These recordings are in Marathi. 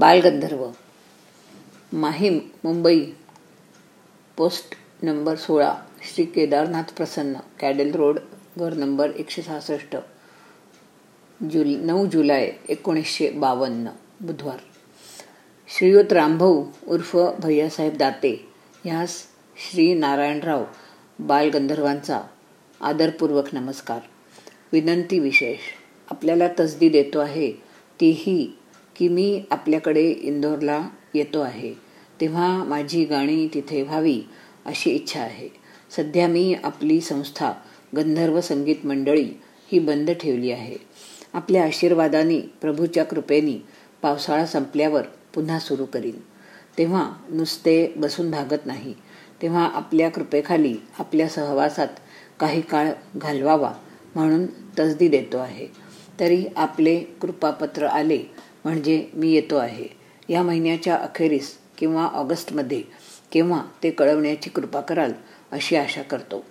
बालगंधर्व माहीम मुंबई पोस्ट नंबर सोळा श्री केदारनाथ प्रसन्न कॅडेल रोड घर नंबर एकशे सहासष्ट जुल नऊ जुलै एकोणीसशे बावन्न बुधवार. श्रीयुत रामभाऊ उर्फ भैयासाहेब दाते ह्यास श्री नारायणराव बालगंधर्वांचा आदरपूर्वक नमस्कार. विनंती विशेष. आपल्याला तसदी देतो आहे तीही की मी आपल्याकडे इंदोरला येतो आहे. तेव्हा माझी गाणी तिथे व्हावी अशी इच्छा आहे. सध्या मी आपली संस्था गंधर्व संगीत मंडळी ही बंद ठेवली आहे. आपल्या आशीर्वादाने प्रभूच्या कृपेनी पावसाळा संपल्यावर पुन्हा सुरू करीन. तेव्हा नुसते बसून भागत नाही. तेव्हा आपल्या कृपेखाली आपल्या सहवासात काही काळ घालवावा म्हणून तसदी देतो आहे. तरी आपले कृपापत्र आले म्हणजे मी येतो आहे. या महिन्याच्या अखेरीस किंवा ऑगस्टमध्ये केव्हा ते कळवण्याची कृपा कराल अशी आशा करतो.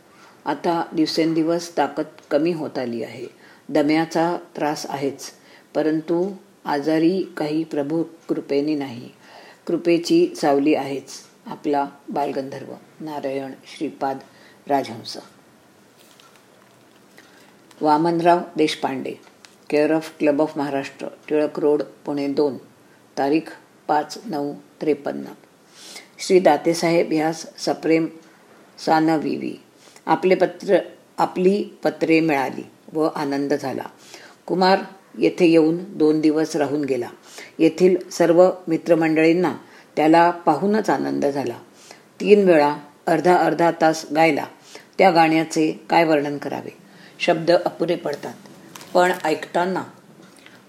आता दिवसेंदिवस ताकद कमी होत आली आहे. दम्याचा त्रास आहेच परंतु आजारी काही प्रभू कृपेने नाही. कृपेची सावली आहेच आपला Balgandharva Narayan Shripad Rajhans. Vamanrao Deshpande care of club of Maharashtra Tilak road Pune दोन तारीख पाच नऊ त्रेपन्न. श्री दातेसाहेब ह्यास सप्रेम सानविवी. आपले पत्र आपली पत्रे मिळाली व आनंद झाला. कुमार येथे येऊन दोन दिवस राहून गेला. येथील सर्व मित्रमंडळींना त्याला पाहूनच आनंद झाला. तीन वेळा अर्धा अर्धा तास गायला. त्या गाण्याचे काय वर्णन करावे? शब्द अपुरे पडतात. पण ऐकताना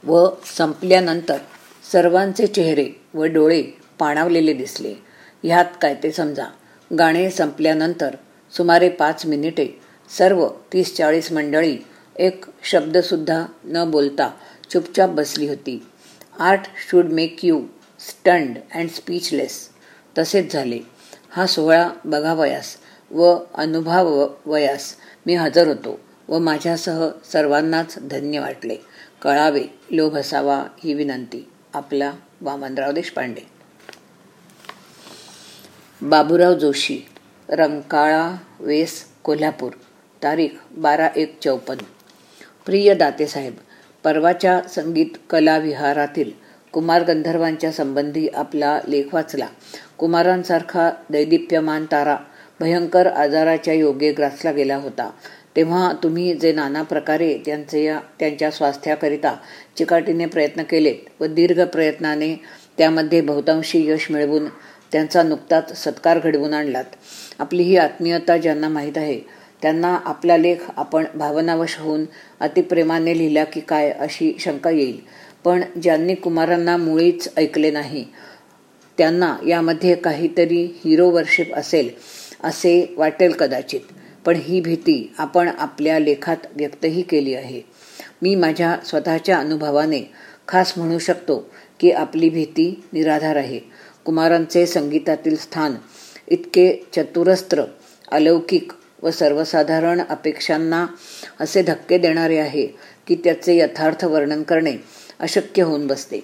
व संपल्यानंतर सर्वांचे चेहरे व डोळे पाणावलेले दिसले. ह्यात काय ते समजा. गाणे संपल्यानंतर सुमारे पाच मिनिटे सर्व तीस चाळीस मंडळी एक शब्दसुद्धा न बोलता चुपचाप बसली होती. Art should make you stand and speechless तसेच झाले. हा सोहळा बघावयास व अनुभवावयास मी हजर होतो. व माझ्यासह सर्वांनाच धन्य वाटले. कळावे लोभ असावा ही विनंती. आपला वामनराव देशपांडे. बाबूराव जोशी रंकाळा वेस कोल्हापूर तारीख बारा एक चौपन्न. प्रिय दातेसाहेब परवाच्या संगीत कला विहारातील कुमार गंधर्वांच्या संबंधी आपला लेख वाचला. कुमारांसारखा दैदिप्यमान तारा भयंकर आजाराच्या योगे ग्रासला गेला होता. तेव्हा तुम्ही जे नाना प्रकारे त्यांचे या त्यांच्या स्वास्थ्याकरिता चिकाटीने प्रयत्न केलेत व दीर्घ प्रयत्नाने त्यामध्ये बहुतांशी यश मिळवून त्यांचा नुकताच सत्कार घडवून आणलात. आपली ही आत्मीयता ज्यांना माहीत आहे त्यांना आपला लेख आपण भावनावश होऊन अतिप्रेमाने लिहिला की काय अशी शंका येईल. पण ज्यांनी कुमारांना मुळीच ऐकले नाही त्यांना यामध्ये काहीतरी हिरो वर्शिप असेल असे वाटेल कदाचित. पण ही भीती आपण आपल्या लेखात व्यक्तही केली आहे. मी माझ्या स्वतःच्या अनुभवाने खास म्हणू शकतो की आपली भीती निराधार आहे. कुमारांचे संगीतातील स्थान इतके चतुरस्त्र अलौकिक व सर्वसाधारण अपेक्षांना असे धक्के देणारे आहे की त्याचे यथार्थ वर्णन करणे अशक्य होऊन बसते.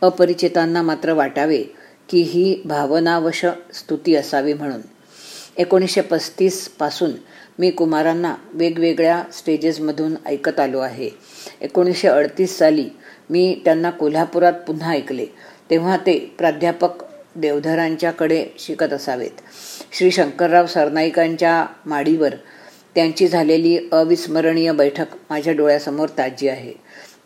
अपरिचितांना मात्र वाटावे की ही भावनावश स्तुती असावी म्हणून. एकोणीसशे पस्तीसपासून मी कुमारांना वेगवेगळ्या स्टेजेसमधून ऐकत आलो आहे. एकोणीसशे अडतीस साली मी त्यांना कोल्हापुरात पुन्हा ऐकले तेव्हा ते प्राध्यापक देवधरांच्याकडे शिकत असावेत. श्री शंकरराव सरनाईकांच्या माडीवर त्यांची झालेली अविस्मरणीय बैठक माझ्या डोळ्यासमोर ताजी आहे.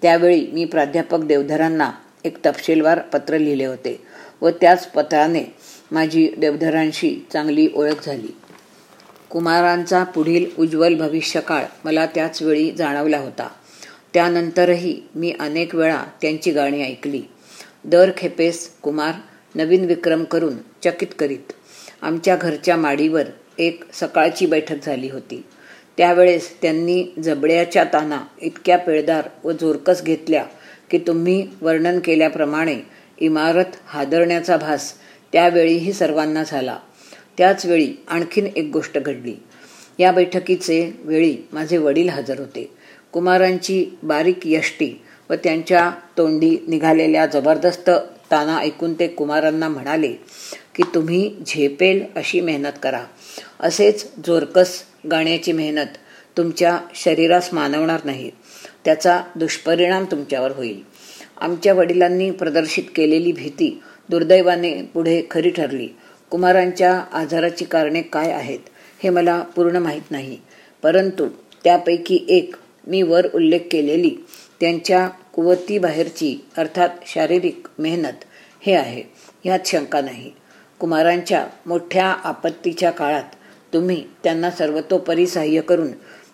त्यावेळी मी प्राध्यापक देवधरांना एक तपशीलवार पत्र लिहिले होते व त्याच पत्राने माझी देवधरांशी चांगली ओळख झाली. कुमारांचा पुढील उज्ज्वल भविष्यकाळ मला त्याच वेळी जाणवला होता. त्यानंतरही मी अनेक वेळा त्यांची गाणी ऐकली. दर खेपेस कुमार नवीन विक्रम करून चकित करीत. आमच्या घरच्या माडीवर एक सकाळची बैठक झाली होती. त्यावेळेस त्यांनी जबड्याच्या ताना इतक्या पेळदार व जोरकस घेतल्या की तुम्ही वर्णन केल्याप्रमाणे इमारत हादरण्याचा भास त्यावेळीही सर्वांना झाला. त्याचवेळी आणखीन एक गोष्ट घडली. या बैठकीचे वेळी माझे वडील हजर होते. कुमारांची बारीक यष्टी व त्यांच्या तोंडी निघालेल्या जबरदस्त ताना ऐकून ते कुमारांना म्हणाले की तुम्ही झेपेल अशी मेहनत करा. असेच जोरकस गाण्याची मेहनत तुमच्या शरीरास मानवणार नाही. त्याचा दुष्परिणाम तुमच्यावर होईल. आमच्या वडिलांनी प्रदर्शित केलेली भीती दुर्दैवाने पुढे खरी ठरली. कुमारांच्या आजाराची कारणे काय आहेत हे मला पूर्ण माहीत नाही. परंतु त्यापैकी एक मी वर उल्लेख केलेली त्यांच्या कुवतीबाहेरची अर्थात शारीरिक मेहनत हे आहे. ह्यात शंका नाही. कुमारांच्या मोठ्या आपत्तीच्या काळात तुम्ही त्यांना सर्वतोपरी सहाय्य करून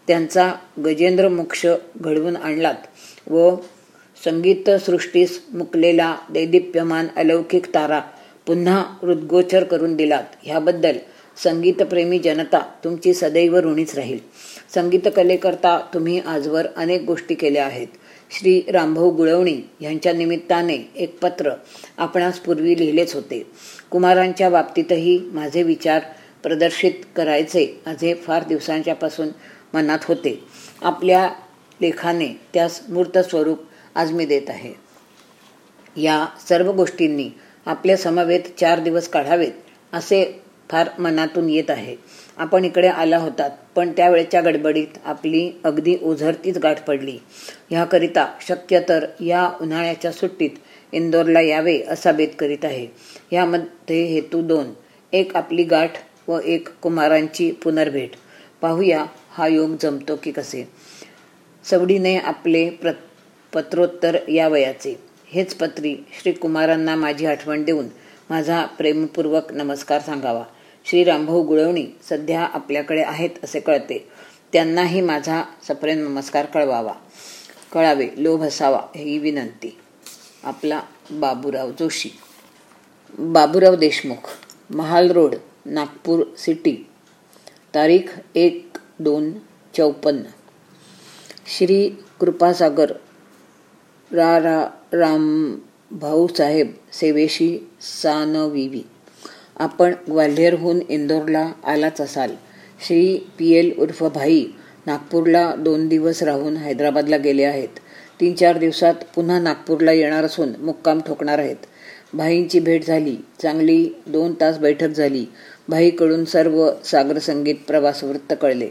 त्यांचा गजेंद्र मोक्ष घडवून आणलात व संगीतसृष्टीस मुकलेला दैदिप्यमान अलौकिक तारा पुन्हा हृद्गोचर करून दिलात. ह्याबद्दल संगीतप्रेमी जनता तुमची सदैव ऋणीच राहील. संगीतकलेकरता तुम्ही आजवर अनेक गोष्टी केल्या आहेत. श्री रामभाऊ गुळवणी यांच्या निमित्ताने एक पत्र आपणास पूर्वी लिहिलेच होते. कुमारांच्या बाबतीतही माझे विचार प्रदर्शित करायचे माझे फार दिवसांच्यापासून मनात होते. आपल्या लेखाने त्यास मूर्त स्वरूप आज मी देत आहे. या सर्व गोष्टींनी आपल्या समवेत चार दिवस काढावेत असे फार मनातून येत आहे. आपण इकडे आला होतात पण त्यावेळेच्या गडबडीत आपली अगदी ओझरतीच गाठ पडली. ह्याकरिता शक्य तर या उन्हाळ्याच्या सुट्टीत इंदोरला यावे असा बेत करीत आहे. यामध्ये हेतू दोन एक आपली गाठ व एक कुमारांची पुनर्भेट. पाहूया हा योग जमतो की कसे. सवडीने आपले प्र पत्रोत्तर या वयाचे. हेच पत्री श्री कुमारांना माझी आठवण देऊन माझा प्रेमपूर्वक नमस्कार सांगावा. श्री रामभाऊ गुळवणी सध्या आपल्याकडे आहेत असे कळते. त्यांनाही माझा सप्रेम नमस्कार कळवावा. कळावे लोभ असावा ही विनंती. आपला Baburao Joshi. Baburao Deshmukh Mahal road Nagpur city. तारीख एक दोन चौपन्न. श्री कृपासागर रा रा राम भाऊसाहेब सेवेशी सानविवी. आपण ग्वाल्हेरहून इंदोरला आलाच असाल. श्री पी एल उर्फ भाई नागपूरला दोन दिवस राहून हैदराबादला गेले आहेत. तीन चार दिवसात पुन्हा नागपूरला येणार असून मुक्काम ठोकणार आहेत. भाईंची भेट झाली. चांगली दोन तास बैठक झाली. भाईकडून सर्व सागर संगीत कळले.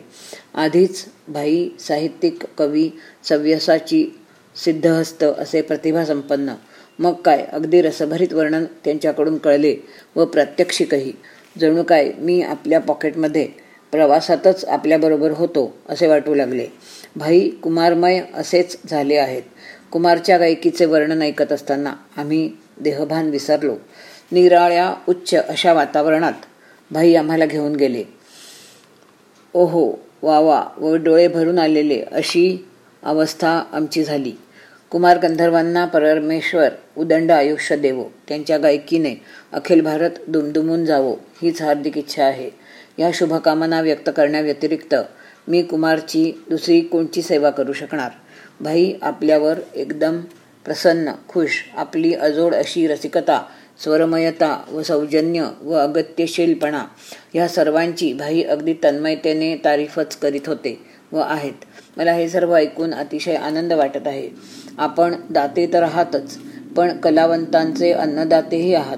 आधीच भाई साहित्यिक कवी सव्यसाची सिद्धहस्त असे प्रतिभासंपन्न मग काय? अगदी रसभरीत वर्णन त्यांच्याकडून कळले व प्रात्यक्षिकही. जणू काय? मी आपल्या पॉकेटमध्ये प्रवासातच आपल्याबरोबर होतो असे वाटू लागले. भाई कुमारमय असेच झाले आहेत. कुमारच्या गायकीचे वर्णन ऐकत असताना आम्ही देहभान विसरलो. निराळ्या उच्च अशा वातावरणात भाई आम्हाला घेऊन गेले. ओहो वा वा व डोळे भरून आलेले अशी अवस्था आमची झाली. कुमार गंधर्वांना परमेश्वर उदंड आयुष्य देवो. त्यांच्या गायकीने अखिल भारत दुमदुमून जावो हीच हार्दिक इच्छा आहे. या शुभकामना व्यक्त करण्याव्यतिरिक्त मी कुमारची दुसरी कोणची सेवा करू शकणार? भाई आपल्यावर एकदम प्रसन्न खुश आपली अजोड अशी रसिकता स्वरमयता व सौजन्य व अगत्यशीलपणा या सर्वांची भाई अगदी तन्मयतेने तारीफच करीत होते. व आहेत. मला हे सर्व ऐकून अतिशय आनंद वाटत आहे. आपण दाते तर आहातच पण कलावंतांचे अन्नदातेही आहात.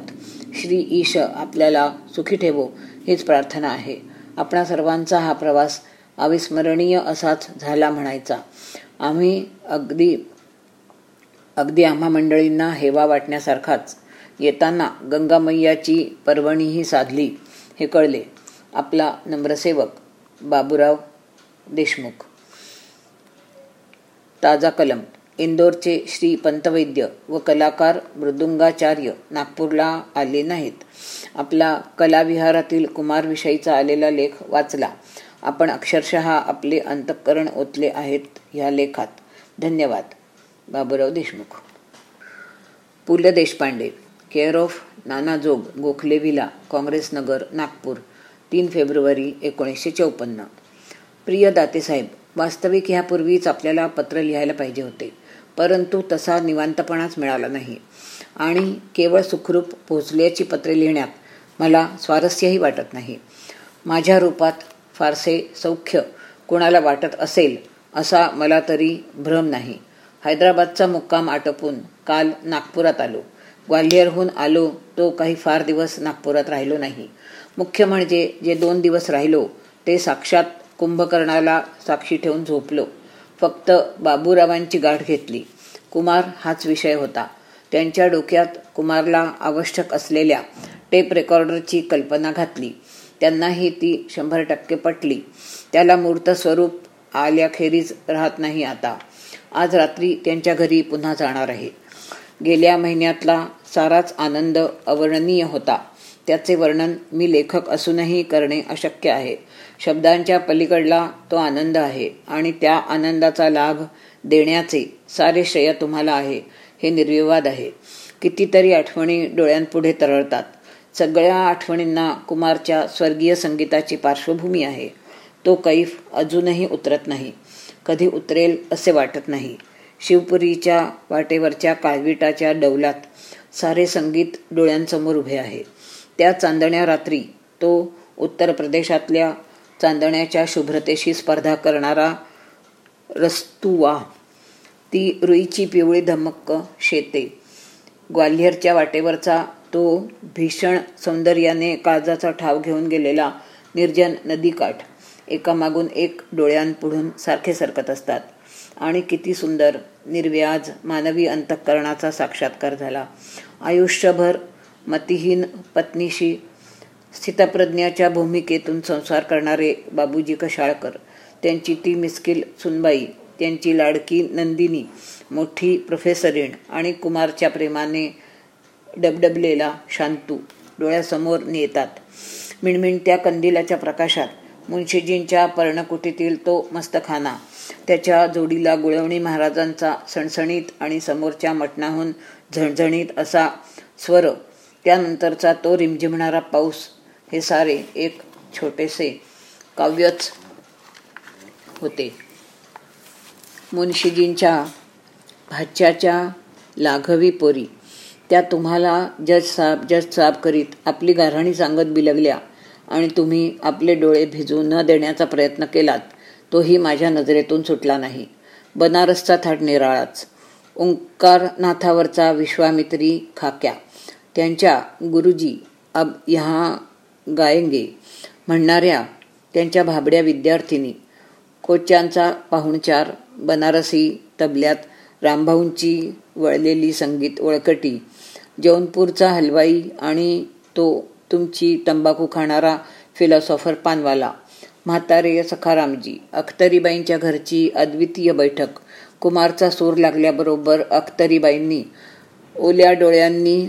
श्री ईश आपल्याला सुखी ठेवो हीच प्रार्थना आहे. आपणा सर्वांचा हा प्रवास अविस्मरणीय असाच झाला म्हणायचा. आम्ही अगदी अगदी आम्हा मंडळींना हेवा वाटण्यासारखाच येताना गंगामय्याची पर्वणीही साधली हे कळले. आपला नम्रसेवक बाबूराव देशमुख. ताजा कलम. इंदोरचे श्री पंतवैद्य व कलाकार मृदुंगाचार्य नागपूरला आले नाहीत. आपला कलाविहारातील कुमारविषयीचा आलेला लेख वाचला. आपण अक्षरशः आपले अंतःकरण ओतले आहेत ह्या लेखात. धन्यवाद. Baburao Deshmukh. Pu La Deshpande care of Nanajog Gokhale villa Congress Nagar Nagpur तीन फेब्रुवारी एकोणीसशे चौपन्न. प्रिय दातेसाहेब वास्तविक ह्यापूर्वीच आपल्याला पत्र लिहायला पाहिजे होते. परंतु तसा निवांतपणाच मिळाला नाही. आणि केवळ सुखरूप पोहोचल्याची पत्रे लिहिण्यात मला स्वारस्यही वाटत नाही. माझ्या रूपात फारसे सौख्य कोणाला वाटत असेल असा मला तरी भ्रम नाही. हैदराबादचा मुक्काम आटोपून काल नागपुरात आलो. ग्वाल्हेरहून आलो तो काही फार दिवस नागपुरात राहिलो नाही. मुख्य म्हणजे जे दोन दिवस राहिलो ते साक्षात कुंभकर्णाला साक्षी ठेवून झोपलो. फक्त बाबूरावांची गाठ घेतली. कुमार हाच विषय होता. त्यांच्या डोक्यात कुमारला आवश्यक असलेल्या टेप रेकॉर्डरची कल्पना घातली. त्यांनाही ती शंभर टक्के पटली. त्याला मूर्त स्वरूप आल्याखेरीज राहत नाही आता. आज रात्री त्यांच्या घरी पुन्हा जाणार आहे. गेल्या महिन्यातला साराच आनंद अवर्णनीय होता. त्याचे वर्णन मी लेखक असूनही करणे अशक्य आहे. शब्दांच्या पलीकडला तो आनंद आहे आणि त्या आनंदाचा लाभ देण्याचे सारे श्रेय तुम्हाला आहे. हे निर्विवाद आहे. कितीतरी आठवणी डोळ्यांपुढे तरळतात. सगळ्या आठवणींना कुमारच्या स्वर्गीय संगीताची पार्श्वभूमी आहे. तो कैफ अजूनही उतरत नाही. कधी उतरेल असे वाटत नाही. शिवपुरीच्या वाटेवरच्या काळविटाच्या डौलात सारे संगीत डोळ्यांसमोर उभे आहे. त्या चांदण्या रात्री तो उत्तर प्रदेशातल्या चांदण्याच्या शुभ्रतेशी स्पर्धा करणारा रस्तुवा. ती रुईची पिवळी धमक्क शेते. ग्वाल्हेरच्या वाटेवरचा तो भीषण सौंदर्याने काळजाचा ठाव घेऊन गेलेला निर्जन नदीकाठ एकामागून एक डोळ्यांपुढून सारखे सरकत असतात. आणि किती सुंदर निर्व्याज मानवी अंतःकरणाचा साक्षात्कार झाला. आयुष्यभर मतिहीन पत्नीशी स्थितप्रज्ञाच्या भूमिकेतून संसार करणारे बाबूजी कशाळकर त्यांची ती मिस्किल सुनबाई त्यांची लाडकी नंदिनी मोठी प्रोफेसरीण आणि कुमारच्या प्रेमाने डबडबलेला शांतू डोळ्यासमोर नेतात. मिणमिणत्या कंदिलाच्या प्रकाशात मुंशीजींच्या पर्णकुटीतील तो मस्तखाना त्याच्या जोडीला गुळवणी महाराजांचा सणसणीत आणि समोरच्या मटणाहून झणझणीत असा स्वर त्यानंतरचा तो रिमझिमणारा पाऊस हे सारे एक छोटेसे काव्यच होते. मुन्शीजींच्या भाच्याच्या लाघवी पोरी. त्या तुम्हाला जज साब जज साब करीत आपली गारहाणी सांगत बिलगल्या आणि तुम्ही आपले डोळे भिजू न देण्याचा प्रयत्न केलात तोही माझ्या नजरेतून सुटला नाही. बनारसचा थाट निराळाच. ओंकारनाथावरचा विश्वामित्री खाक्या. त्यांच्या गुरुजी अब यहाँ गायंगे म्हणणाऱ्या त्यांच्या भाबड्या विद्यार्थिनी कोच्यांचा पाहुणचार बनारसी तबल्यात रामभाऊंची वळलेली संगीत वळकटी जौनपूरचा हलवाई आणि तो तुमची तंबाखू खाणारा फिलॉसॉफर पानवाला म्हातारे सखारामजी अख्तरीबाईंच्या घरची अद्वितीय बैठक कुमारचा सूर लागल्याबरोबर अख्तरीबाईंनी ओल्या डोळ्यांनी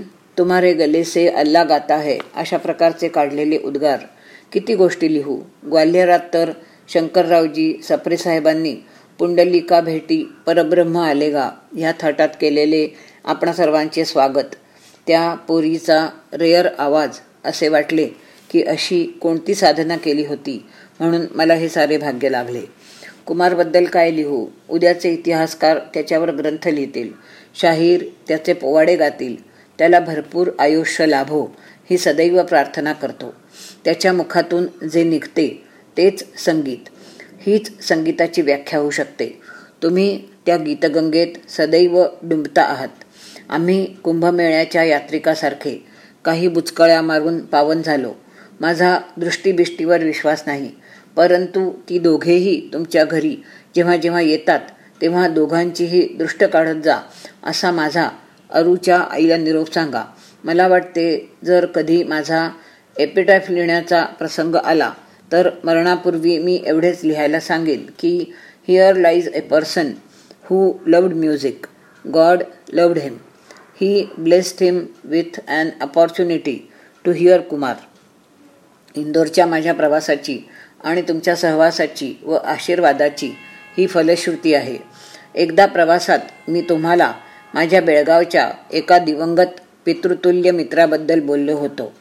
तुम्हारे गले से अल्ला गाता है अशा प्रकारचे काढलेले उद्गार. किती गोष्टी लिहू. ग्वाल्हेरात तर शंकररावजी सप्रे साहेबांनी पुंडलिका भेटी परब्रह्म आलेगा. ह्या थाटात केलेले आपणा सर्वांचे स्वागत. त्या पोरीचा रेअर आवाज असे वाटले की अशी कोणती साधना केली होती म्हणून मला हे सारे भाग्य लागले. कुमारबद्दल काय लिहू? उद्याचे इतिहासकार त्याच्यावर ग्रंथ लिहितील. शाहीर त्याचे पोवाडे गातील. त्याला भरपूर आयुष्य लाभो ही सदैव प्रार्थना करतो. त्याच्या मुखातून जे निघते तेच संगीत. हीच संगीताची व्याख्या होऊ शकते. तुम्ही त्या गीतगंगेत सदैव डुंबता आहात. आम्ही कुंभमेळ्याच्या यात्रिकासारखे काही बुचकळ्या मारून पावन झालो. माझा दृष्टीबिष्टीवर विश्वास नाही. परंतु ती दोघेही तुमच्या घरी जेव्हा जेव्हा येतात तेव्हा दोघांचीही दृष्ट काढत जा असा माझा अरूच्या आईला निरोप सांगा. मला वाटते जर कधी माझा एपिटाईफ लिहिण्याचा प्रसंग आला तर मरणापूर्वी मी एवढेच लिहायला सांगेन की here lies a person who loved music God loved him he blessed him with an opportunity to hear Kumar इंदोरच्या माझ्या प्रवासाची आणि तुमच्या सहवासाची व आशीर्वादाची ही फलश्रुती आहे. एकदा प्रवासात मी तुम्हाला माझ्या बेळगावच्या एका दिवंगत पितृतुल्य मित्राबद्दल बोललो होतो.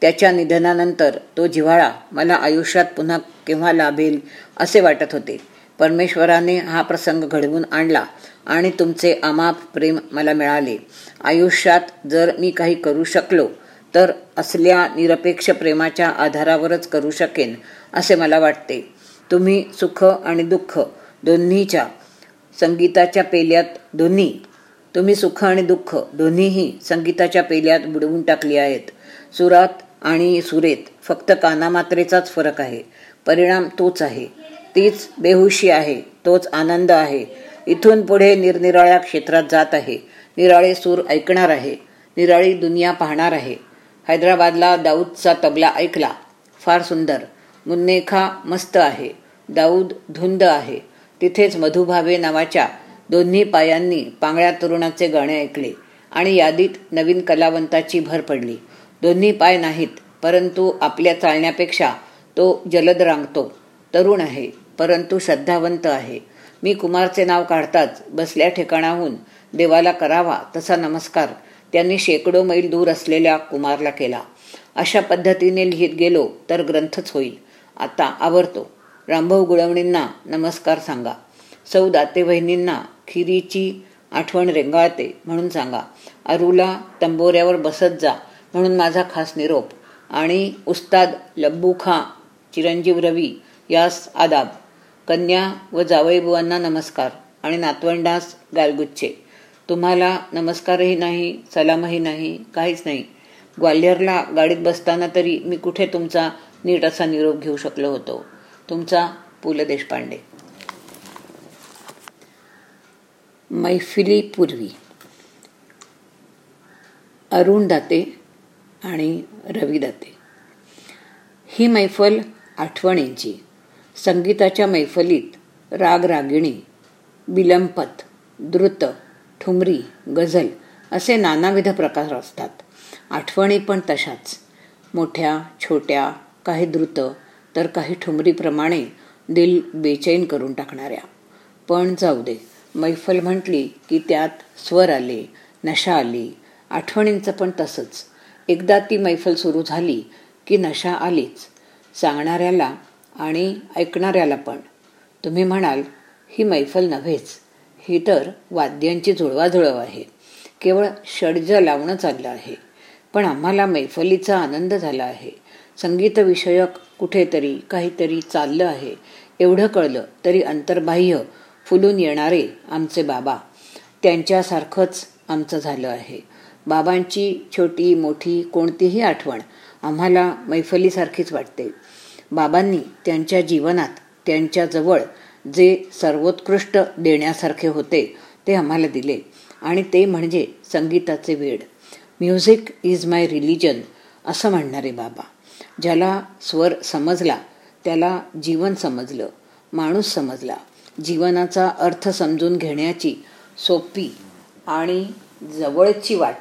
त्याच्या निधनानंतर तो जिव्हाळा मला आयुष्यात पुन्हा केव्हा लाभेल असे वाटत होते. परमेश्वराने हा प्रसंग घडवून आणला आणि तुमचे अमाप प्रेम मला मिळाले. आयुष्यात जर मी काही करू शकलो तर असल्या निरपेक्ष प्रेमाच्या आधारावरच करू शकेन असे मला वाटते. तुम्ही सुख आणि दुःख दोन्हीच्या संगीताच्या पेल्यात दोन्ही तुम्ही सुख आणि दुःख दोन्हीही संगीताच्या पेल्यात बुडवून टाकली आहेत. सुरात आणि सुरेत फक्त कानामात्रेचाच फरक आहे. परिणाम तोच आहे. तीच बेहुशी आहे तोच आनंद आहे. इथून पुढे निरनिराळ्या क्षेत्रात जात आहे. निराळे सूर ऐकणार आहे. निराळी दुनिया पाहणार आहे. हैदराबादला दाऊदचा तबला ऐकला. फार सुंदर. मुन्नेखा मस्त आहे. दाऊद धुंद आहे. तिथेच मधुभावे नावाच्या दोन्ही पायांनी पांगळ्या तरुणाचे गाणे ऐकले आणि यादीत नवीन कलावंताची भर पडली. दोन्ही पाय नाहीत परंतु आपल्या चालण्यापेक्षा तो जलद रांगतो. तरुण आहे परंतु श्रद्धावंत आहे. मी कुमारचे नाव काढताच बसल्या ठिकाणाहून देवाला करावा तसा नमस्कार त्यांनी शेकडो मैल दूर असलेल्या कुमारला केला. अशा पद्धतीने लिहित गेलो तर ग्रंथच होईल. आता आवरतो. रामभाऊ गुळवणींना नमस्कार सांगा. सौ दाते बहिणींना खिरीची आठवण रेंगाळते म्हणून सांगा. अरुला तंबोऱ्यावर बसत जा म्हणून माझा खास निरोप. आणि उस्ताद लब्बू खां चिरंजीव रवी यास आदाब. कन्या व जावईबुवांना नमस्कार. आणि नातवंडास गालगुच्छे तुम्हाला नमस्कारही नाही सलामही नाही काहीच नाही. ग्वाल्हेरला गाडीत बसताना तरी मी कुठे तुमचा नीट असा निरोप घेऊ शकलो होतो? तुमचा पु ल देशपांडे. मैफिलीपूर्वी अरुण दाते आणि रवी दाते. ही मैफल आठवणींची संगीताच्या मैफलीत राग रागिणी बिलंपत द्रुत ठुमरी गझल असे नानाविध प्रकार असतात. आठवणी पण तशाच. मोठ्या छोट्या काही द्रुत तर काही ठुमरीप्रमाणे दिल बेचैन करून टाकणाऱ्या. पण जाऊ दे. मैफल म्हटली की त्यात स्वर आले नशा आली आठवणींचं पण तसंच. एकदा ती मैफल सुरू झाली की नशा आलीच सांगणाऱ्याला आणि ऐकणाऱ्याला पण. तुम्ही म्हणाल ही मैफल नव्हेच ही तर वाद्यांची जुळवाजुळव आहे केवळ षडज लावणं चाललं आहे. पण आम्हाला मैफलीचा आनंद झाला आहे. संगीतविषयक कुठेतरी काहीतरी चाललं आहे. एवढं कळलं तरी अंतर्बाह्य फुलून येणारे आमचे बाबा. त्यांच्यासारखंच आमचं झालं आहे. बाबांची छोटी मोठी कोणतीही आठवण आम्हाला मैफलीसारखीच वाटते. बाबांनी त्यांच्या जीवनात त्यांच्याजवळ जे सर्वोत्कृष्ट देण्यासारखे होते ते आम्हाला दिले. आणि ते म्हणजे संगीताचे वेड. म्युझिक इज माय रिलिजन असं म्हणणारे बाबा. ज्याला स्वर समजला त्याला जीवन समजलं माणूस समजला. जीवनाचा अर्थ समजून घेण्याची सोपी आणि जवळची वाट.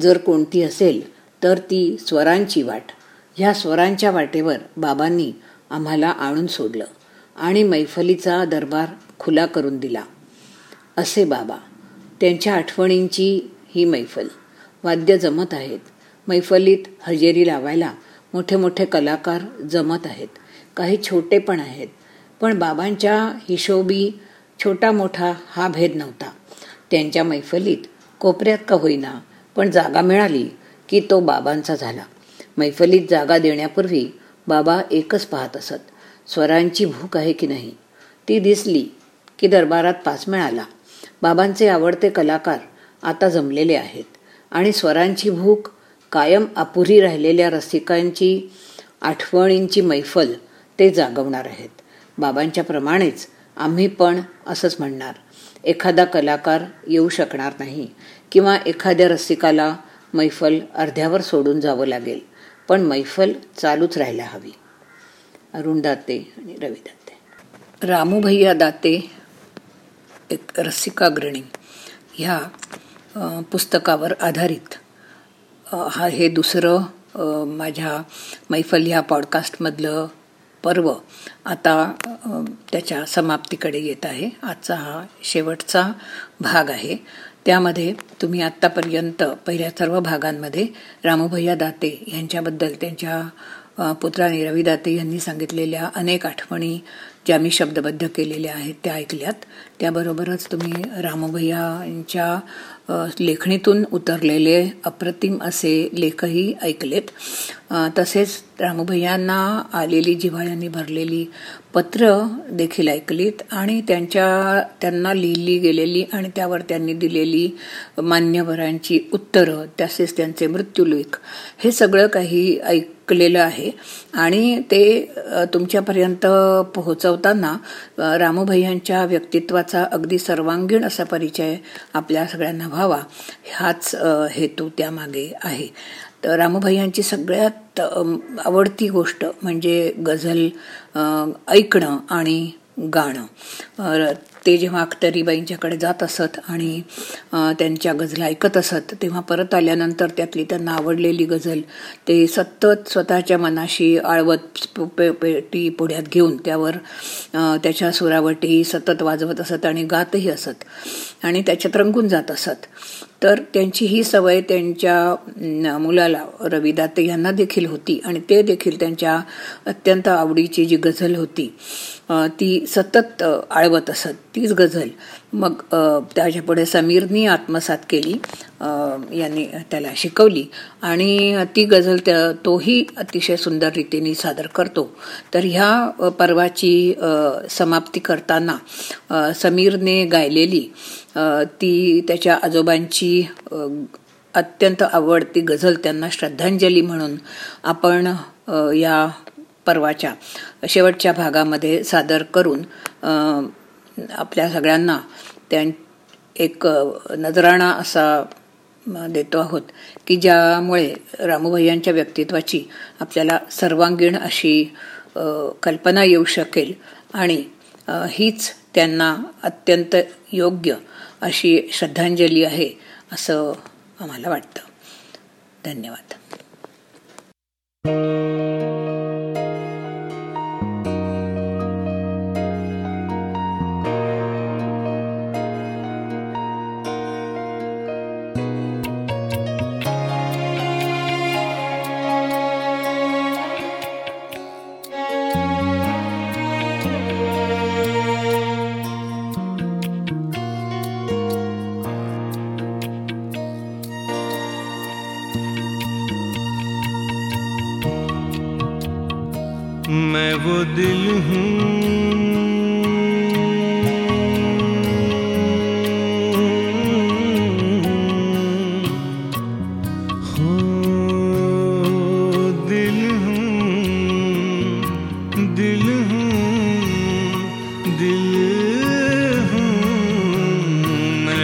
जर कोणती असेल तर ती स्वरांची वाट. ह्या स्वरांच्या वाटेवर बाबांनी आम्हाला आणून सोडलं आणि मैफलीचा दरबार खुला करून दिला. असे बाबा त्यांच्या आठवणींची ही मैफल. वाद्य जमत आहेत. मैफलीत हजेरी लावायला मोठे मोठे कलाकार जमत आहेत. काही छोटे पण आहेत. पण बाबांच्या हिशोबी छोटा मोठा हा भेद नव्हता. त्यांच्या मैफलीत कोपऱ्यात का होईना पण जागा मिळाली की तो बाबांचा झाला. मैफलीत जागा देण्यापूर्वी बाबा एकच पाहत असत स्वरांची भूक आहे की नाही? ती दिसली की दरबारात पास मिळाला. बाबांचे आवडते कलाकार आता जमलेले आहेत आणि स्वरांची भूक कायम अपुरी राहिलेल्या रसिकांची आठवणींची मैफल ते जागवणार आहेत. बाबांच्या प्रमाणेच आम्ही पण असंच म्हणणार. एखादा कलाकार येऊ शकणार नाही किंवा एखाद्या रसिकाला मैफल अर्ध्यावर सोडून जावं लागेल पण मैफल चालूच राहायला हवी. अरुण दाते आणि रवी दाते. रामू भैया दाते एक रसिकाग्रणी ह्या पुस्तकावर आधारित हा हे दुसरं माझ्या मैफल ह्या पॉडकास्टमधलं पर्व आता त्याच्या समाप्तीकडे येत आहे. आजचा हा शेवटचा भाग आहे. त्यामध्ये तुम्ही आत्तापर्यंत पहिल्या सर्व भागांमध्ये रामभैया दाते यांच्याबद्दल त्यांच्या पुत्राने रवी दाते यांनी सांगितलेल्या अनेक आठवणी ज्या मी शब्दबद्ध केलेल्या आहेत त्या ऐकल्यात. त्याबरोबरच तुम्ही रामभैयांच्या लेखणीतून उतरलेले अप्रतिम असे लेखही ऐकलेत. तसेच रामभैयांना आलेली जिव्हाळ्यांनी भरलेली पत्र देखील ऐकलीत आणि त्यांच्या त्यांना लिहिली गेलेली आणि त्यावर त्यांनी दिलेली मान्यवरांची उत्तरं तसेच त्यांचे मृत्यूलेख हे सगळं काही ऐकलेलं आहे. आणि ते तुमच्यापर्यंत पोहोचवताना रामभैयांच्या व्यक्तित्वाचा अगदी सर्वांगीण असा परिचय आपल्या सगळ्यांना व्हावा हाच हेतू त्यामागे आहे. तर रामभैयांची सगळ्यात आवडती गोष्ट म्हणजे गझल ऐकणं आणि गाणं. ते जेव्हा अख्तरीबाईंच्याकडे जात असत आणि त्यांच्या गझला ऐकत असत तेव्हा परत आल्यानंतर त्यातली त्यांना आवडलेली गझल ते सतत स्वतःच्या मनाशी आळवत पेटी पुढ्यात घेऊन त्यावर त्याच्या सुरावटी सतत वाजवत असत आणि गातही असत आणि त्याच्यात रंगून जात असत. तर त्यांची ही सवय त्यांच्या मुलाला रवी दाते यांना देखील होती आणि ते देखील त्यांच्या अत्यंत आवडीची जी गझल होती ती सतत आळवत असत. तीच गझल. मग त्याच्यापुढे समीरनी आत्मसात केली. यांनी त्याला शिकवली. आणि ती गझल त्या तोही अतिशय सुंदर रीतीने सादर करतो. तर ह्या पर्वाची समाप्ती करताना समीरने गायलेली ती त्याच्या आजोबांची अत्यंत आवडती गझल त्यांना श्रद्धांजली म्हणून आपण या पर्वाच्या शेवटच्या भागामध्ये सादर करून आपल्या सगळ्यांना त्या एक नजराणा असा देतो आहोत की ज्यामुळे रामभैयांच्या व्यक्तित्वाची आपल्याला सर्वांगीण अशी कल्पना येऊ शकेल. आणि हीच त्यांना अत्यंत योग्य अशी श्रद्धांजली आहे असं आम्हाला वाटतं. धन्यवाद.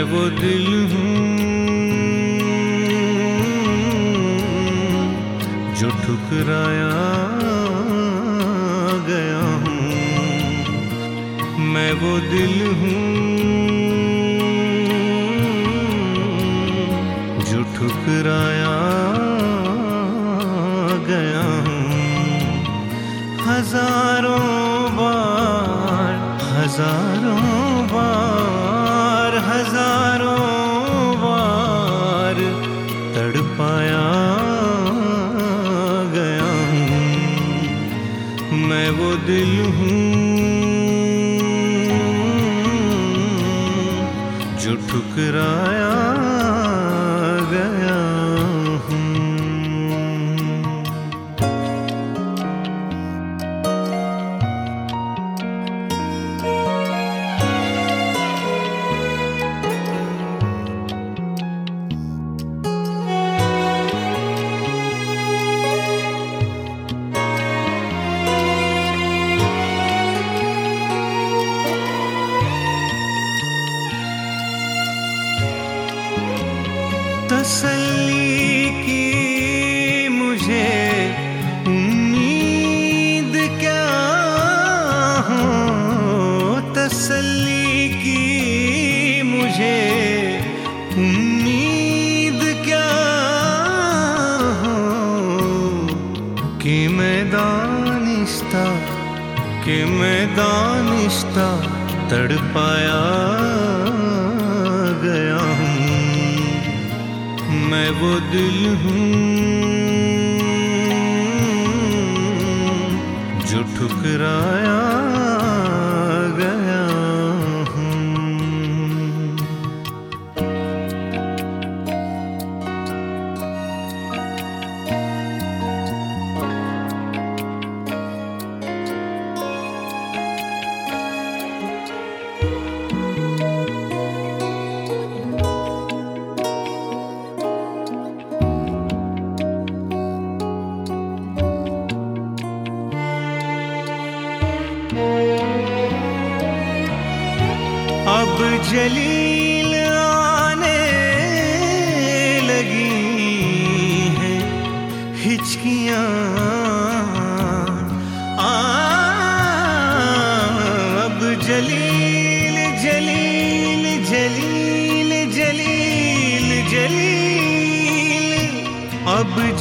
मैं वो दिल हूँ जो ठुकराया गया हूँ। मैं वो दिल हूँ तड़पाया गया हूँ। मैं वो दिल हूँ जो ठुकराया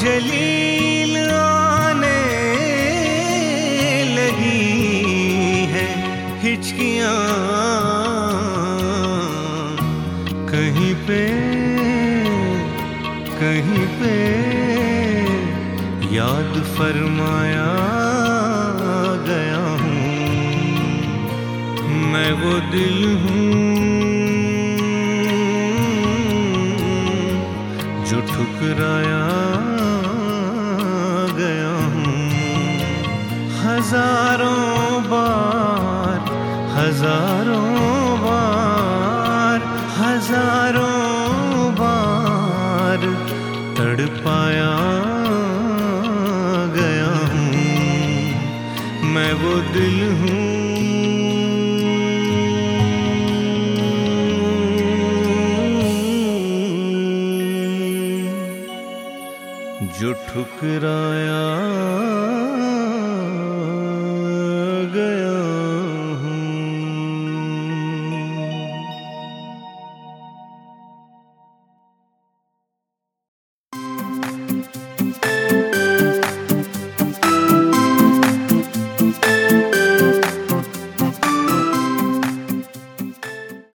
जलील आने लगी है हिचकियाँ। कहीं पे कहीं पे याद फरमाया हज़ारों बार हज़ारों बार हज़ारों बार तड़पाया गया हूँ। मैं वो दिल हूँ जो ठुकराया